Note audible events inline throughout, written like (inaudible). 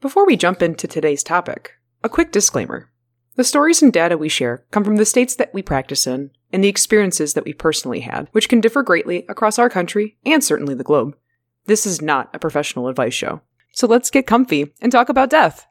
Before we jump into today's topic, a quick disclaimer. The stories and data we share come from the states that we practice in and the experiences that we personally had, which can differ greatly across our country and certainly the globe. This is not a professional advice show. So let's get comfy and talk about death.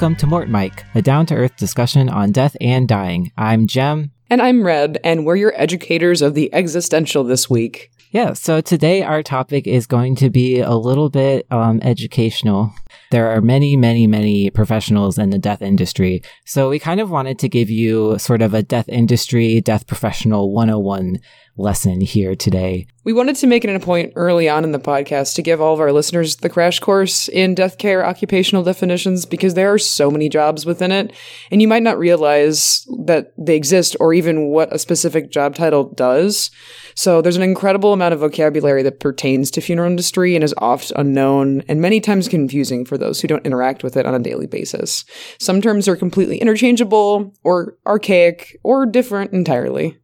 Welcome to Mort Mic, a down to earth discussion on death and dying. I'm Jem. And I'm Red, and we're your educators of the existential this week. Yeah, so today our topic is going to be a little bit um, educational. There are many, many, many professionals in the death industry. So we kind of wanted to give you sort of a death industry, death professional 101 lesson here today. We wanted to make it a point early on in the podcast to give all of our listeners the crash course in death care occupational definitions because there are so many jobs within it, and you might not realize that they exist or even what a specific job title does. So there's an incredible amount of vocabulary that pertains to funeral industry and is oft unknown and many times confusing for those who don't interact with it on a daily basis. Some terms are completely interchangeable or archaic or different entirely.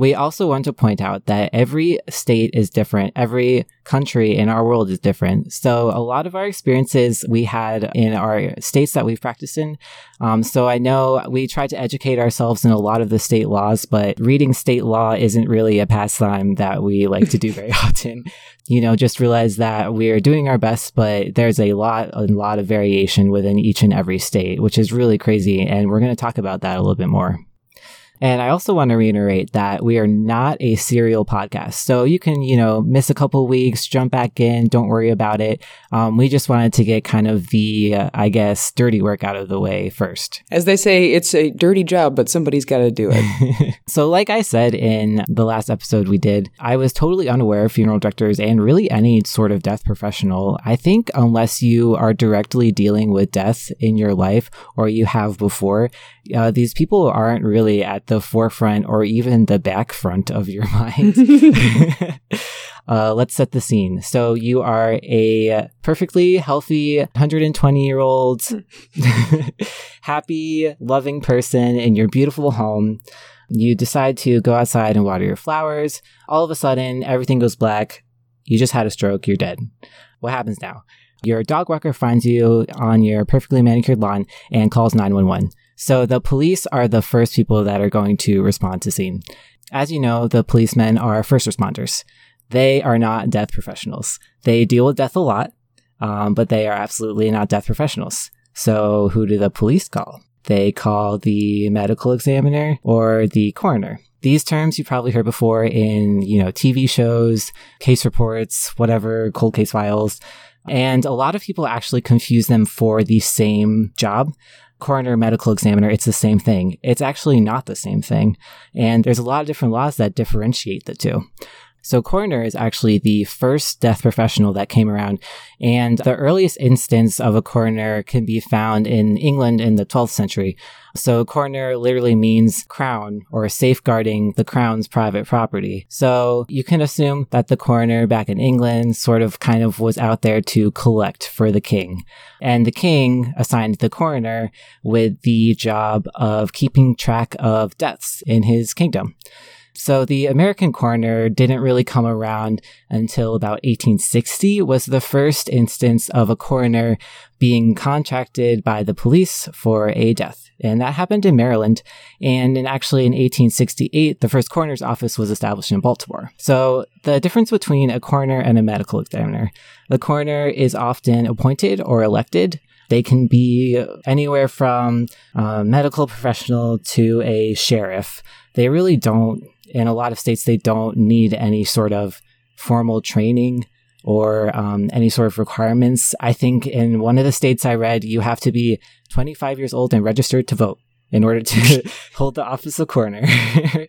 We also want to point out that every state is different. Every country in our world is different. So a lot of our experiences we had in our states that we've practiced in. Um, so I know we try to educate ourselves in a lot of the state laws, but reading state law isn't really a pastime that we like to do (laughs) very often. You know, just realize that we're doing our best, but there's a lot, a lot of variation within each and every state, which is really crazy. And we're going to talk about that a little bit more. And I also want to reiterate that we are not a serial podcast. So you can, you know, miss a couple weeks, jump back in, don't worry about it. Um, we just wanted to get kind of the, uh, I guess, dirty work out of the way first. As they say, it's a dirty job, but somebody's got to do it. (laughs) so, like I said in the last episode we did, I was totally unaware of funeral directors and really any sort of death professional. I think unless you are directly dealing with death in your life or you have before, uh, these people aren't really at the forefront or even the back front of your (laughs) mind. (laughs) uh, let's set the scene. So you are a perfectly healthy 120 year old, (laughs) happy, loving person in your beautiful home. You decide to go outside and water your flowers. All of a sudden, everything goes black. You just had a stroke. You're dead. What happens now? Your dog walker finds you on your perfectly manicured lawn and calls 911. So the police are the first people that are going to respond to scene. As you know, the policemen are first responders. They are not death professionals. They deal with death a lot, um, but they are absolutely not death professionals. So who do the police call? They call the medical examiner or the coroner. These terms you probably heard before in, you know, TV shows, case reports, whatever, cold case files. And a lot of people actually confuse them for the same job coroner medical examiner, it's the same thing. It's actually not the same thing. And there's a lot of different laws that differentiate the two. So coroner is actually the first death professional that came around. And the earliest instance of a coroner can be found in England in the 12th century. So coroner literally means crown or safeguarding the crown's private property. So you can assume that the coroner back in England sort of kind of was out there to collect for the king. And the king assigned the coroner with the job of keeping track of deaths in his kingdom. So the American coroner didn't really come around until about 1860 was the first instance of a coroner being contracted by the police for a death. And that happened in Maryland. And in actually in 1868, the first coroner's office was established in Baltimore. So the difference between a coroner and a medical examiner, the coroner is often appointed or elected they can be anywhere from a medical professional to a sheriff. They really don't, in a lot of states, they don't need any sort of formal training or um, any sort of requirements. I think in one of the states I read, you have to be 25 years old and registered to vote in order to (laughs) hold the office of coroner.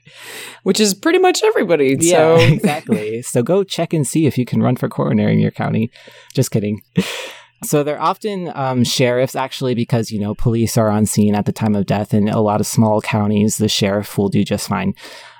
(laughs) Which is pretty much everybody. Yeah, So (laughs) exactly. So go check and see if you can run for coroner in your county. Just kidding. So they're often um, sheriffs, actually, because, you know, police are on scene at the time of death. In a lot of small counties, the sheriff will do just fine.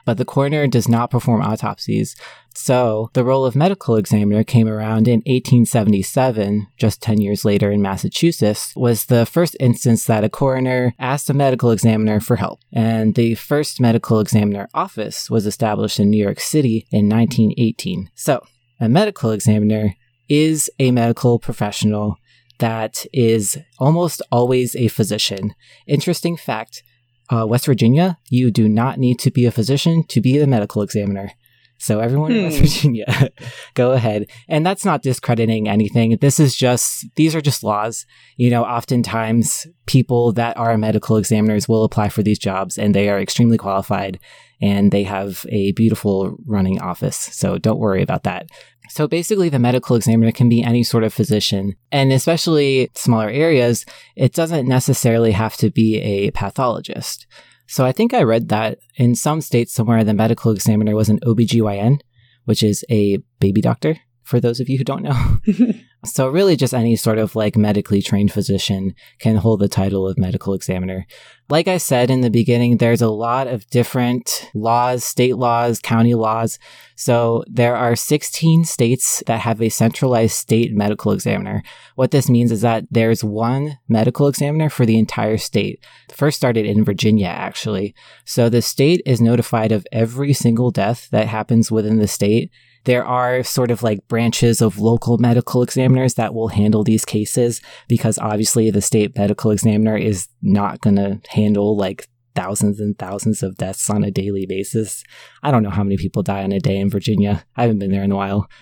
But the coroner does not perform autopsies. So the role of medical examiner came around in 1877, just 10 years later in Massachusetts, was the first instance that a coroner asked a medical examiner for help. And the first medical examiner office was established in New York City in 1918. So a medical examiner is a medical professional that is almost always a physician. Interesting fact uh, West Virginia, you do not need to be a physician to be a medical examiner. So everyone hmm. in West hmm. Virginia, (laughs) go ahead. And that's not discrediting anything. This is just, these are just laws. You know, oftentimes people that are medical examiners will apply for these jobs and they are extremely qualified and they have a beautiful running office. So don't worry about that. So basically, the medical examiner can be any sort of physician. And especially smaller areas, it doesn't necessarily have to be a pathologist. So I think I read that in some states somewhere the medical examiner was an OBGYN, which is a baby doctor, for those of you who don't know. (laughs) (laughs) So really just any sort of like medically trained physician can hold the title of medical examiner. Like I said in the beginning, there's a lot of different laws, state laws, county laws. So there are 16 states that have a centralized state medical examiner. What this means is that there's one medical examiner for the entire state. First started in Virginia, actually. So the state is notified of every single death that happens within the state there are sort of like branches of local medical examiners that will handle these cases because obviously the state medical examiner is not going to handle like thousands and thousands of deaths on a daily basis. I don't know how many people die on a day in Virginia. I haven't been there in a while. (laughs) (laughs)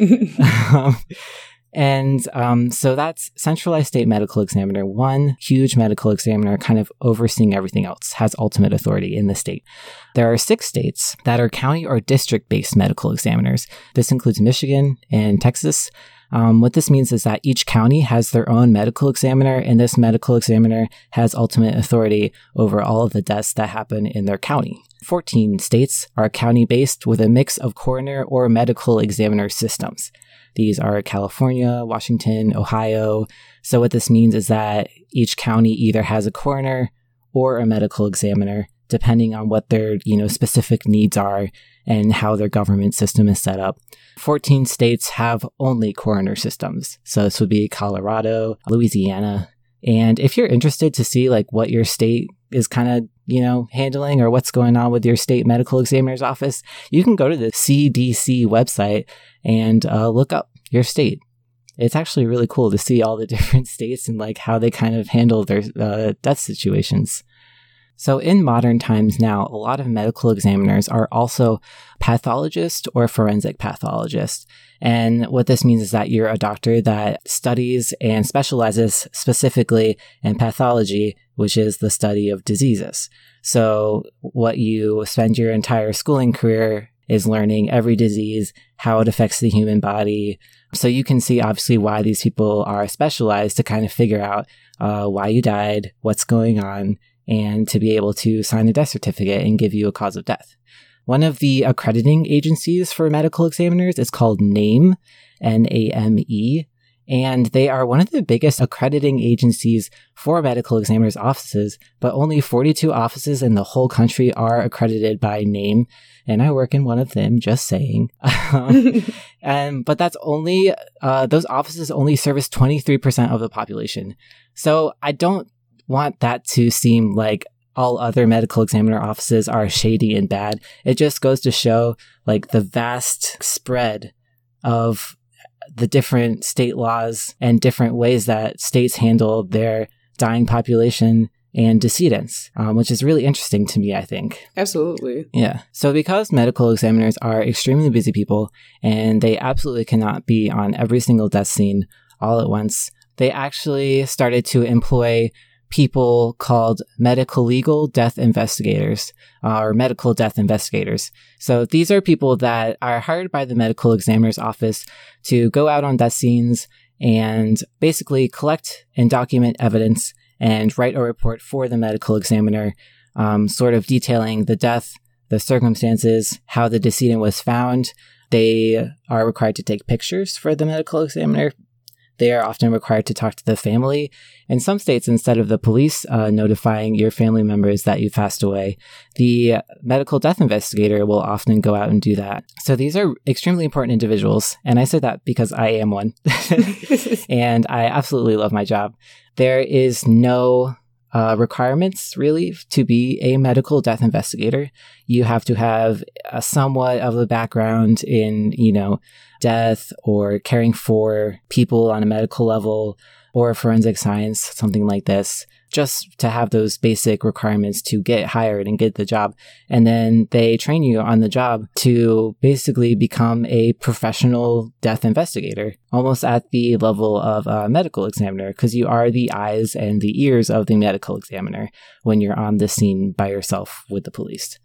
um, and um, so that's centralized state medical examiner, one huge medical examiner kind of overseeing everything else, has ultimate authority in the state. There are six states that are county or district based medical examiners. This includes Michigan and Texas. Um, what this means is that each county has their own medical examiner, and this medical examiner has ultimate authority over all of the deaths that happen in their county. 14 states are county based with a mix of coroner or medical examiner systems. These are California, Washington, Ohio. So what this means is that each county either has a coroner or a medical examiner, depending on what their, you know, specific needs are and how their government system is set up. 14 states have only coroner systems. So this would be Colorado, Louisiana. And if you're interested to see like what your state is kind of, you know, handling or what's going on with your state medical examiner's office, you can go to the CDC website and uh, look up your state. It's actually really cool to see all the (laughs) different states and like how they kind of handle their uh, death situations. So, in modern times now, a lot of medical examiners are also pathologists or forensic pathologists. And what this means is that you're a doctor that studies and specializes specifically in pathology, which is the study of diseases. So, what you spend your entire schooling career is learning every disease, how it affects the human body. So, you can see obviously why these people are specialized to kind of figure out uh, why you died, what's going on, and to be able to sign a death certificate and give you a cause of death. One of the accrediting agencies for medical examiners is called NAME, N A M E, and they are one of the biggest accrediting agencies for medical examiners' offices, but only 42 offices in the whole country are accredited by NAME, and I work in one of them, just saying. (laughs) um, (laughs) and, but that's only, uh, those offices only service 23% of the population. So I don't want that to seem like all other medical examiner offices are shady and bad. It just goes to show like the vast spread of the different state laws and different ways that states handle their dying population and decedents, um, which is really interesting to me, I think. Absolutely. Yeah. So, because medical examiners are extremely busy people and they absolutely cannot be on every single death scene all at once, they actually started to employ people called medical legal death investigators uh, or medical death investigators. So these are people that are hired by the medical examiner's office to go out on death scenes and basically collect and document evidence and write a report for the medical examiner, um, sort of detailing the death, the circumstances, how the decedent was found. They are required to take pictures for the medical examiner they are often required to talk to the family. In some states, instead of the police uh, notifying your family members that you passed away, the medical death investigator will often go out and do that. So these are extremely important individuals. And I say that because I am one. (laughs) (laughs) and I absolutely love my job. There is no uh, requirements really to be a medical death investigator. You have to have a somewhat of a background in, you know, death or caring for people on a medical level or forensic science, something like this just to have those basic requirements to get hired and get the job. And then they train you on the job to basically become a professional death investigator, almost at the level of a medical examiner, because you are the eyes and the ears of the medical examiner when you're on the scene by yourself with the police.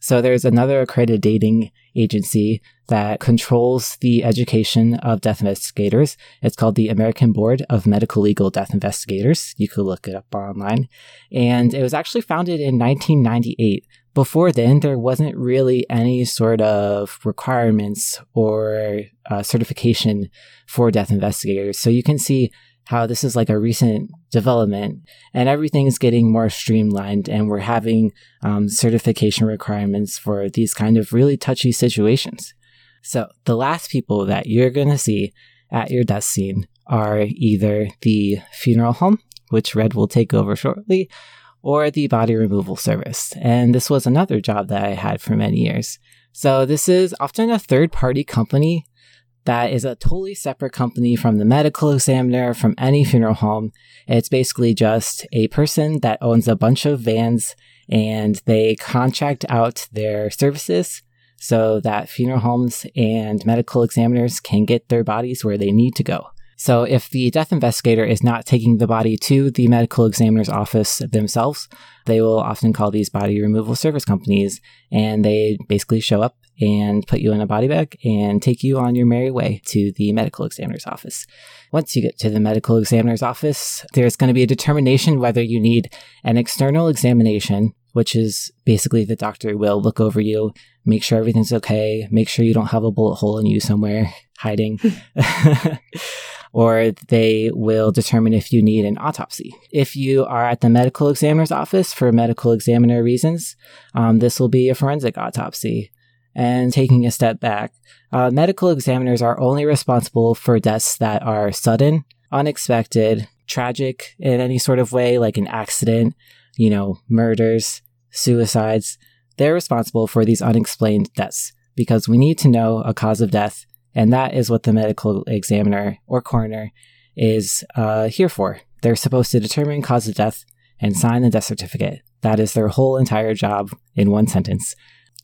So there's another accrediting agency that controls the education of death investigators. It's called the American Board of Medical Legal Death Investigators. You could look it up online. And it was actually founded in 1998. Before then, there wasn't really any sort of requirements or uh, certification for death investigators. So you can see how this is like a recent development and everything's getting more streamlined and we're having um, certification requirements for these kind of really touchy situations. So the last people that you're going to see at your death scene are either the funeral home, which Red will take over shortly, or the body removal service. And this was another job that I had for many years. So this is often a third party company that is a totally separate company from the medical examiner, from any funeral home. It's basically just a person that owns a bunch of vans and they contract out their services so that funeral homes and medical examiners can get their bodies where they need to go. So if the death investigator is not taking the body to the medical examiner's office themselves, they will often call these body removal service companies and they basically show up and put you in a body bag and take you on your merry way to the medical examiner's office. Once you get to the medical examiner's office, there's going to be a determination whether you need an external examination, which is basically the doctor will look over you, make sure everything's okay, make sure you don't have a bullet hole in you somewhere (laughs) hiding. (laughs) (laughs) or they will determine if you need an autopsy. If you are at the medical examiner's office for medical examiner reasons, um, this will be a forensic autopsy. And taking a step back, uh, medical examiners are only responsible for deaths that are sudden, unexpected, tragic in any sort of way, like an accident, you know, murders, suicides. They're responsible for these unexplained deaths because we need to know a cause of death and that is what the medical examiner or coroner is uh, here for. They're supposed to determine cause of death and sign the death certificate. That is their whole entire job in one sentence.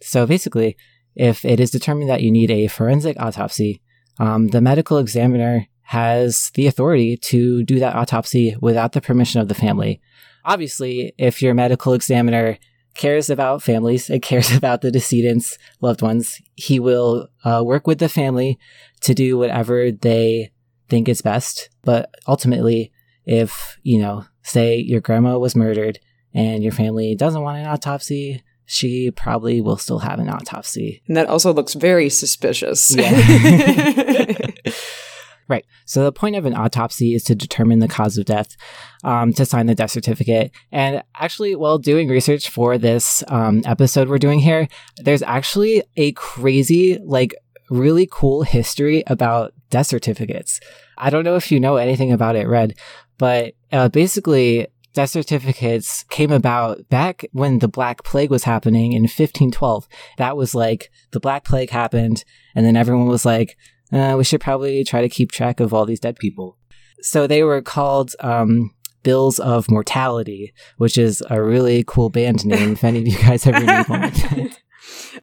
So basically, if it is determined that you need a forensic autopsy, um, the medical examiner has the authority to do that autopsy without the permission of the family. Obviously, if your medical examiner cares about families and cares (laughs) about the decedent's loved ones. He will uh, work with the family to do whatever they think is best. But ultimately, if, you know, say your grandma was murdered and your family doesn't want an autopsy, she probably will still have an autopsy. And that also looks very suspicious. Yeah. (laughs) (laughs) Right. So the point of an autopsy is to determine the cause of death, um, to sign the death certificate. And actually, while doing research for this um, episode we're doing here, there's actually a crazy, like, really cool history about death certificates. I don't know if you know anything about it, Red, but uh, basically, death certificates came about back when the Black Plague was happening in 1512. That was like the Black Plague happened, and then everyone was like, uh, we should probably try to keep track of all these dead people. So they were called um, Bills of Mortality, which is a really cool band name if any of you guys have ever need one like that.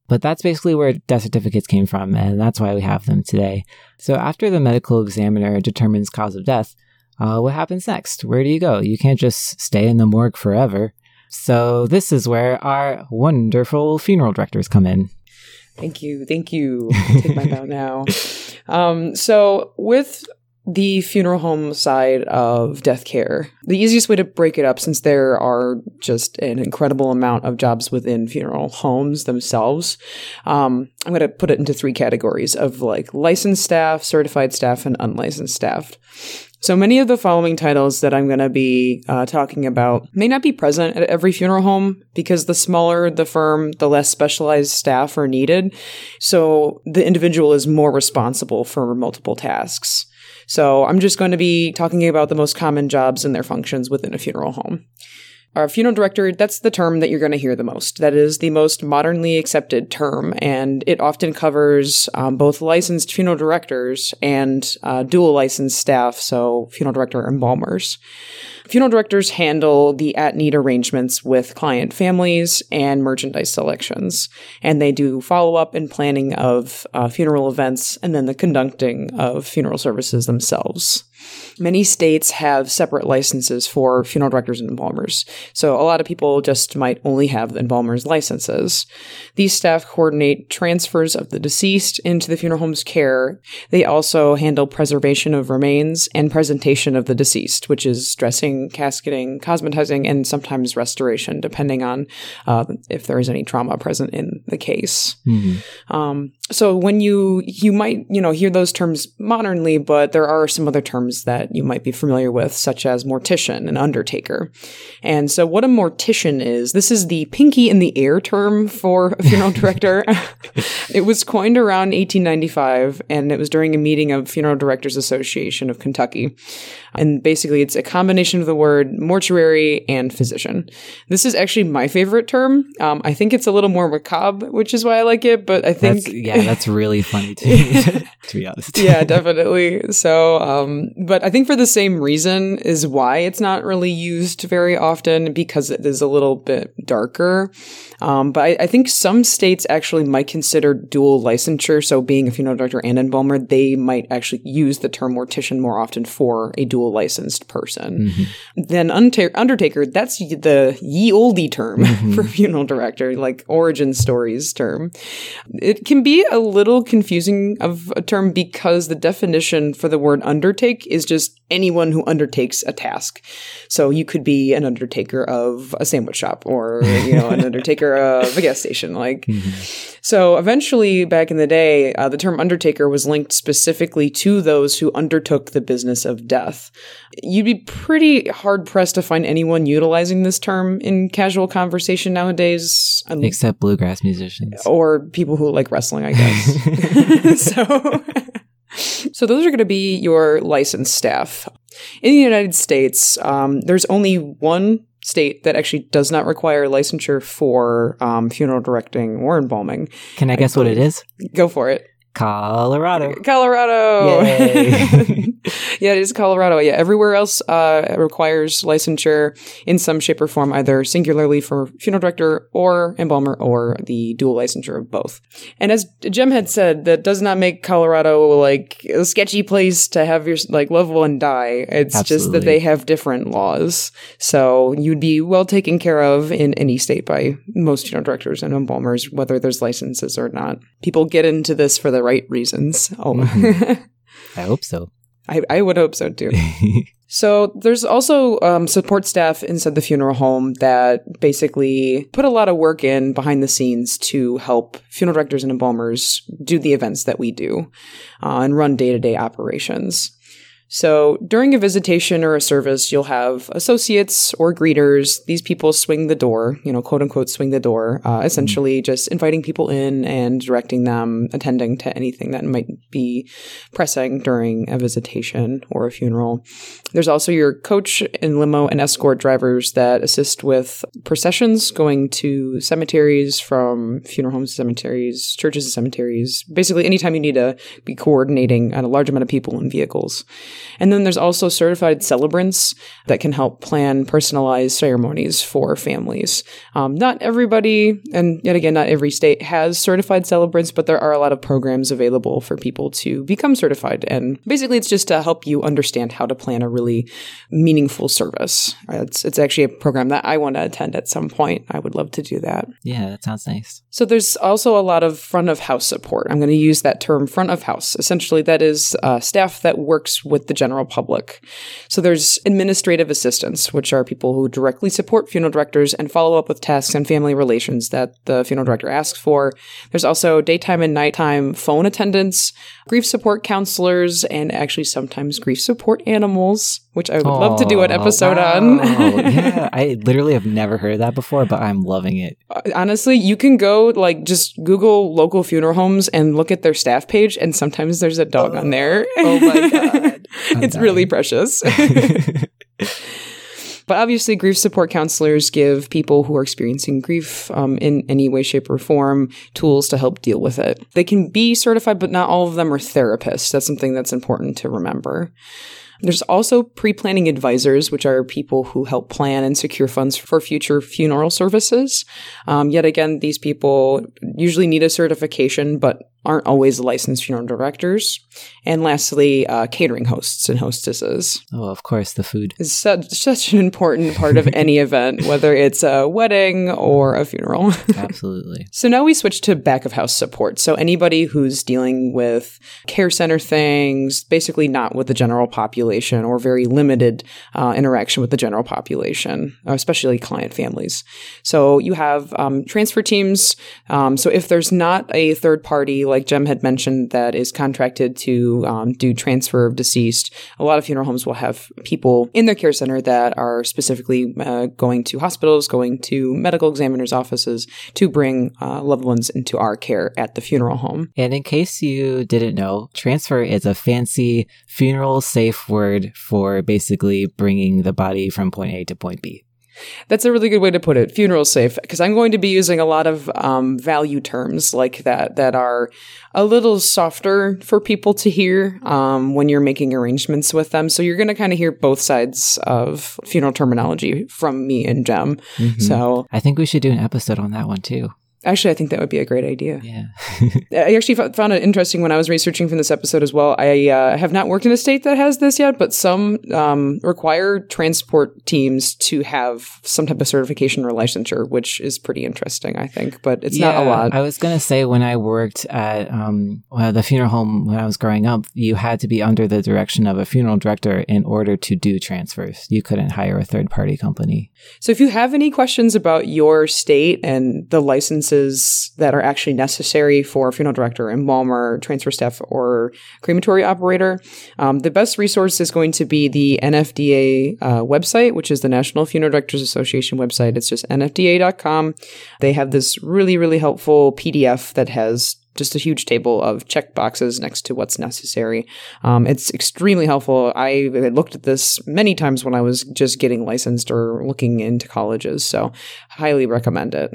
But that's basically where death certificates came from, and that's why we have them today. So after the medical examiner determines cause of death, uh, what happens next? Where do you go? You can't just stay in the morgue forever. So this is where our wonderful funeral directors come in. Thank you. Thank you. take my bow now. (laughs) Um, so with the funeral home side of death care, the easiest way to break it up, since there are just an incredible amount of jobs within funeral homes themselves, um, I'm going to put it into three categories of like licensed staff, certified staff, and unlicensed staff. So many of the following titles that I'm going to be uh, talking about may not be present at every funeral home because the smaller the firm, the less specialized staff are needed. So the individual is more responsible for multiple tasks. So I'm just going to be talking about the most common jobs and their functions within a funeral home. Our funeral director, that's the term that you're going to hear the most. That is the most modernly accepted term, and it often covers um, both licensed funeral directors and uh, dual licensed staff, so funeral director embalmers. Funeral directors handle the at need arrangements with client families and merchandise selections, and they do follow up and planning of uh, funeral events and then the conducting of funeral services themselves. Many states have separate licenses for funeral directors and embalmers. So a lot of people just might only have the embalmers licenses. These staff coordinate transfers of the deceased into the funeral home's care. They also handle preservation of remains and presentation of the deceased, which is dressing, casketing, cosmetizing, and sometimes restoration, depending on uh, if there is any trauma present in the case. Mm-hmm. Um, so when you you might you know hear those terms modernly, but there are some other terms that you might be familiar with, such as mortician and undertaker. And so what a mortician is, this is the pinky in the air term for a funeral (laughs) director. (laughs) it was coined around 1895, and it was during a meeting of Funeral Directors Association of Kentucky. And basically, it's a combination of the word mortuary and physician. This is actually my favorite term. Um, I think it's a little more macabre, which is why I like it. But I think That's, yeah, that's really funny to me, (laughs) to be honest. yeah, definitely. So, um, but I think for the same reason is why it's not really used very often because it is a little bit darker. Um, but I, I, think some states actually might consider dual licensure. So, being a funeral director and embalmer, they might actually use the term mortician more often for a dual licensed person. Mm-hmm. Then unta- undertaker, that's the ye olde term (laughs) mm-hmm. for funeral director, like origin stories term. It can be a little confusing of a term because the definition for the word undertake is just anyone who undertakes a task. So you could be an undertaker of a sandwich shop or, you know, an (laughs) undertaker of a gas station. Like, mm-hmm. so eventually back in the day, uh, the term undertaker was linked specifically to those who undertook the business of death. You'd be pretty hard pressed to find anyone utilizing this term in casual conversation nowadays. Except bluegrass musicians. Or people who like wrestling, I guess. (laughs) (laughs) so. So those are going to be your licensed staff. In the United States, um, there's only one state that actually does not require licensure for um, funeral directing or embalming. Can I guess I what it is? Go for it. Colorado. (laughs) Colorado. (laughs) yeah, it is Colorado. Yeah, everywhere else uh, requires licensure in some shape or form, either singularly for funeral director or embalmer, or the dual licensure of both. And as Jem had said, that does not make Colorado like a sketchy place to have your like loved one die. It's Absolutely. just that they have different laws, so you'd be well taken care of in any state by most funeral directors and embalmers, whether there's licenses or not. People get into this for the the right reasons. Oh, mm-hmm. (laughs) I hope so. I, I would hope so too. (laughs) so there's also um, support staff inside the funeral home that basically put a lot of work in behind the scenes to help funeral directors and embalmers do the events that we do uh, and run day to day operations. So during a visitation or a service, you'll have associates or greeters. These people swing the door, you know, quote unquote, swing the door, uh, mm-hmm. essentially just inviting people in and directing them, attending to anything that might be pressing during a visitation or a funeral. There's also your coach and limo and escort drivers that assist with processions going to cemeteries from funeral homes to cemeteries, churches to cemeteries. Basically, anytime you need to be coordinating a large amount of people and vehicles. And then there's also certified celebrants that can help plan personalized ceremonies for families. Um, not everybody, and yet again, not every state has certified celebrants, but there are a lot of programs available for people to become certified. And basically, it's just to help you understand how to plan a really meaningful service. It's, it's actually a program that I want to attend at some point. I would love to do that. Yeah, that sounds nice. So there's also a lot of front of house support. I'm going to use that term front of house. Essentially, that is uh, staff that works with the general public. So there's administrative assistants, which are people who directly support funeral directors and follow up with tasks and family relations that the funeral director asks for. There's also daytime and nighttime phone attendants, grief support counselors, and actually sometimes grief support animals, which I would love to do an episode wow. on. yeah, (laughs) I literally have never heard of that before, but I'm loving it. Honestly, you can go like just Google local funeral homes and look at their staff page, and sometimes there's a dog on there. Oh my god. (laughs) it's really precious. (laughs) But obviously, grief support counselors give people who are experiencing grief um, in any way, shape, or form tools to help deal with it. They can be certified, but not all of them are therapists. That's something that's important to remember. There's also pre planning advisors, which are people who help plan and secure funds for future funeral services. Um, yet again, these people usually need a certification, but aren't always licensed funeral directors. And lastly, uh, catering hosts and hostesses. Oh, of course, the food. is such, such an important part of any (laughs) event, whether it's a wedding or a funeral. (laughs) Absolutely. So now we switch to back of house support. So anybody who's dealing with care center things, basically not with the general population or very limited uh, interaction with the general population, especially client families. So you have um, transfer teams. Um, so if there's not a third party, like Jem had mentioned, that is contracted to um, do transfer of deceased, a lot of funeral homes will have people in their care center that are specifically uh, going to hospitals, going to medical examiners' offices to bring uh, loved ones into our care at the funeral home. And in case you didn't know, transfer is a fancy funeral safe word for basically bringing the body from point A to point B. That's a really good way to put it. Funeral safe, because I'm going to be using a lot of um, value terms like that that are a little softer for people to hear um, when you're making arrangements with them. So you're going to kind of hear both sides of funeral terminology from me and Jem. Mhm. So I think we should do an episode on that one too. Actually, I think that would be a great idea. Yeah. (laughs) I actually fo- found it interesting when I was researching for this episode as well. I uh, have not worked in a state that has this yet, but some um, require transport teams to have some type of certification or licensure, which is pretty interesting, I think. But it's not a lot. I was gonna say when I worked at um, well, the funeral home when I was growing up, you had to be under the direction of a funeral director in order to do transfers. You couldn't hire a third party company. So if you have any questions about your state and the licenses that are actually necessary for funeral director, embalmer, transfer staff, or crematory operator, um, the best resource is going to be the NFDA uh, website, which is the National Funeral Directors Association website. It's just nfda.com. They have this really, really helpful PDF that has just a huge table of check boxes next to what's necessary. Um, it's extremely helpful. I looked at this many times when I was just getting licensed or looking into colleges, so highly recommend it.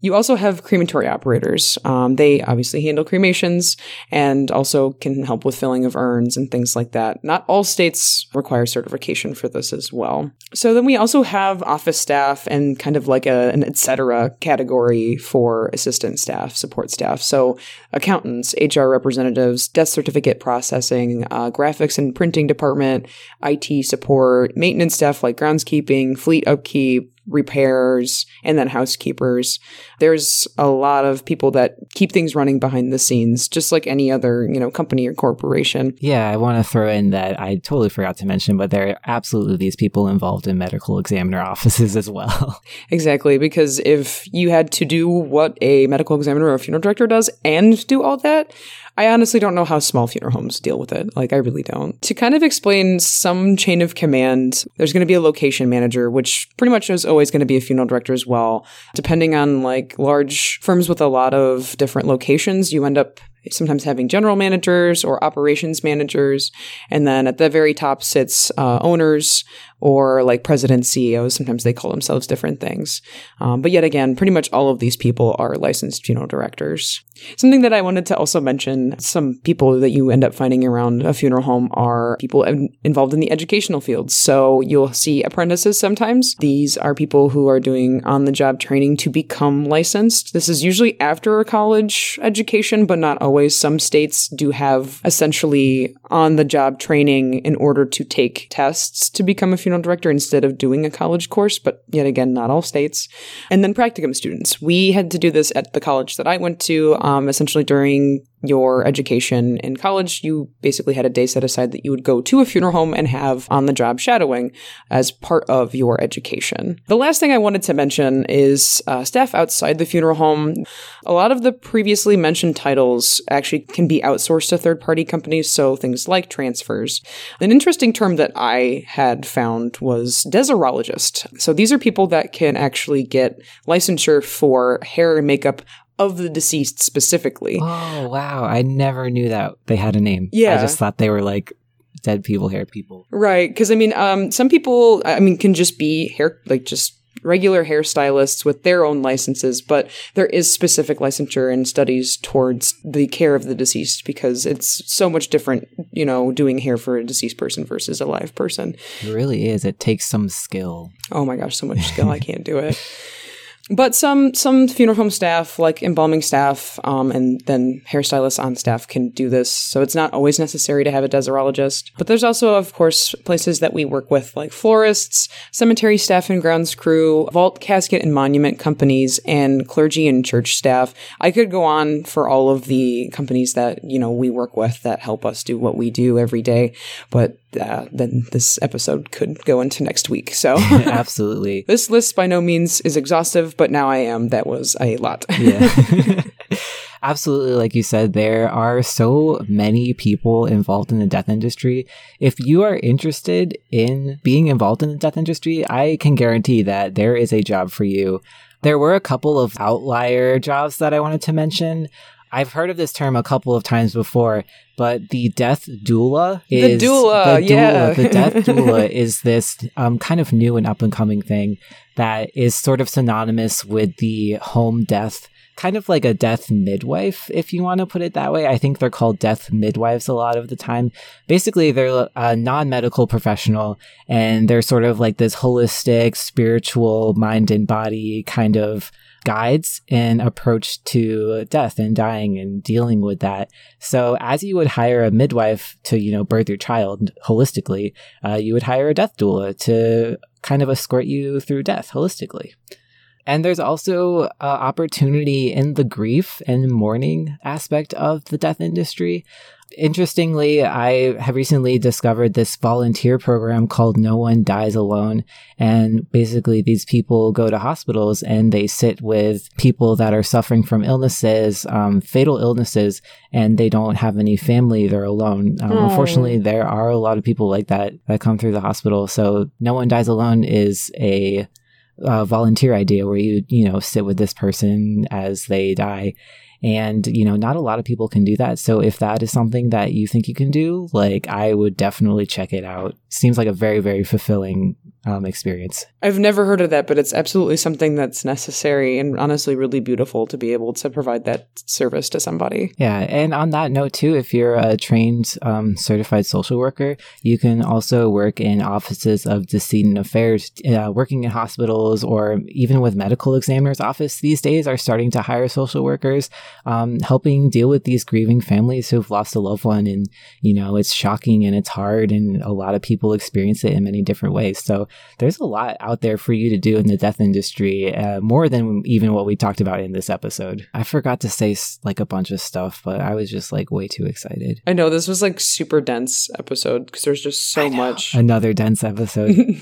You also have crematory operators. Um, they obviously handle cremations and also can help with filling of urns and things like that. Not all states require certification for this as well. So then we also have office staff and kind of like a, an et cetera category for assistant staff, support staff. So accountants, HR representatives, death certificate processing, uh, graphics and printing department, IT support, maintenance staff like groundskeeping, fleet upkeep, repairs, and then housekeepers. There's a lot of people that keep things running behind the scenes, just like any other, you know, company or corporation. Yeah, I want to throw in that I totally forgot to mention, but there are absolutely these people involved in medical examiner (laughs) offices as well. Exactly, because if you had to do what a medical examiner or a funeral director does and do all that, I honestly don't know how small funeral homes deal with it. Like, I really don't. To kind of explain some chain of command, there's going to be a location manager, which pretty much is always going to be a funeral director as well. Depending on like large firms with a lot of different locations, you end up sometimes having general managers or operations managers. And then at the very top sits uh, owners or like president CEOs. Sometimes they call themselves different things. Um, but yet again, pretty much all of these people are licensed funeral directors. Something that I wanted to also mention some people that you end up finding around a funeral home are people in- involved in the educational fields. So you'll see apprentices sometimes. These are people who are doing on the job training to become licensed. This is usually after a college education, but not always. Some states do have essentially on the job training in order to take tests to become a funeral director instead of doing a college course, but yet again, not all states. And then practicum students. We had to do this at the college that I went to, um, essentially during your education in college, you basically had a day set aside that you would go to a funeral home and have on the job shadowing as part of your education. The last thing I wanted to mention is uh, staff outside the funeral home. A lot of the previously mentioned titles actually can be outsourced to third party companies, so things like transfers. An interesting term that I had found was desairologist. So these are people that can actually get licensure for hair and makeup of the deceased specifically. Oh, wow. I never knew that they had a name. Yeah. I just thought they were like dead people, hair people. Right. Because, I mean, um, some people, I mean, can just be hair, like just regular hairstylists with their own licenses, but there is specific licensure and studies towards the care of the deceased because it's so much different, you know, doing hair for a deceased person versus a live person. It really is. It takes some skill. Oh my gosh, so much skill. I can't do it. (laughs) But some some funeral home staff, like embalming staff, um, and then hairstylists on staff, can do this. So it's not always necessary to have a desairologist. But there's also, of course, places that we work with, like florists, cemetery staff and grounds crew, vault, casket, and monument companies, and clergy and church staff. I could go on for all of the companies that you know we work with that help us do what we do every day. But uh, then this episode could go into next week. So (laughs) Absolutely. (laughs) this list by no means is exhaustive, but now I am. That was a lot. (laughs) Yeah. Absolutely. Like you said, there are so many people involved in the death industry. If you are interested in being involved in the death industry, I can guarantee that there is a job for you. There were a couple of outlier jobs that I wanted to mention. I've heard of this term a couple of times before, but the death doula is the doula, the yeah. the death (laughs) doula is this um, kind of new and up and coming thing that is sort of synonymous with the home death kind of like a death midwife, if you want to put it that way. I think they're called death midwives a lot of the time. Basically, they're a non medical professional and they're sort of like this holistic, spiritual, mind and body kind of guides and approach to death and dying and dealing with that. So as you would hire a midwife to, you know, birth your child holistically, uh, you would hire a death doula to kind of escort you through death holistically. And there's also uh, opportunity in the grief and mourning aspect of the death industry. Interestingly, I have recently discovered this volunteer program called No One Dies Alone. And basically, these people go to hospitals and they sit with people that are suffering from illnesses, um, fatal illnesses, and they don't have any family. They're alone. Um, Oh. Unfortunately, there are a lot of people like that that come through the hospital. So, No One Dies Alone is a uh, volunteer idea where you you know sit with this person as they die and you know not a lot of people can do that. So if that is something that you think you can do like i would definitely check it out. Seems like a very very fulfilling um, experience. I've never heard of that, but it's absolutely something that's necessary and honestly really beautiful to be able to provide that service to somebody. yeah and on that note too if you're a trained um, certified social worker you can also work in offices of decedent affairs uh, working in hospitals or even with medical examiners office. These days are starting to hire social workers um, helping deal with these grieving families who've lost a loved one. And you know it's shocking and it's hard and a lot of people experience it in many different ways. So there's a lot out there for you to do in the death industry uh, more than even what we talked about in this episode i forgot to say like a bunch of stuff but i was just like way too excited I know this was like super dense episode because there's just so much. another dense episode (laughs)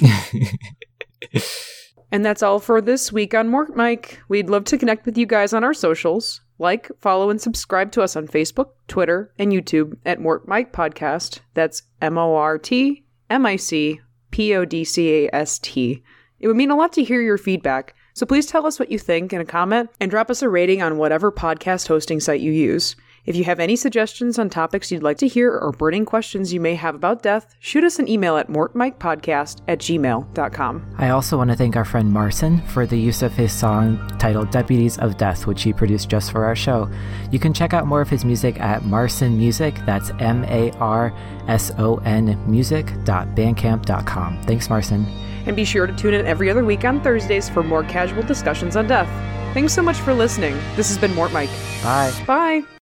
(laughs) And that's all for this week on Mort Mic. We'd love to connect with you guys on our socials. Like, follow, and subscribe to us on Facebook, Twitter, and YouTube at Mort Mic Podcast. That's M O R T M I C P O D C A S T. It would mean a lot to hear your feedback, so please tell us what you think in a comment and drop us a rating on whatever podcast hosting site you use. If you have any suggestions on topics you'd like to hear or burning questions you may have about death, shoot us an email at mortmicpodcast at gmail.com. I also want to thank our friend Marson for the use of his song titled Deputies of Death, which he produced just for our show. You can check out more of his music at Marson Music, that's M A R S O N music.bandcamp.com. Thanks, Marson. And be sure to tune in every other week on Thursdays for more casual discussions on death. Thanks so much for listening. This has been Mort Mic. Bye. Bye.